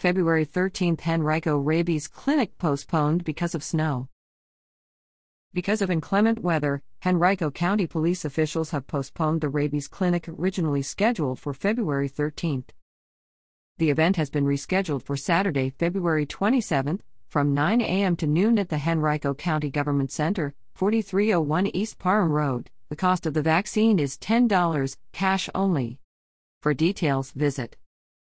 February 13, Henrico Rabies Clinic postponed because of snow. Because of inclement weather, Henrico County police officials have postponed the rabies clinic originally scheduled for February 13. The event has been rescheduled for Saturday, February 27, from 9 a.m. to noon at the Henrico County Government Center, 4301 East Parham Road. The cost of the vaccine is $10, cash only. For details, visit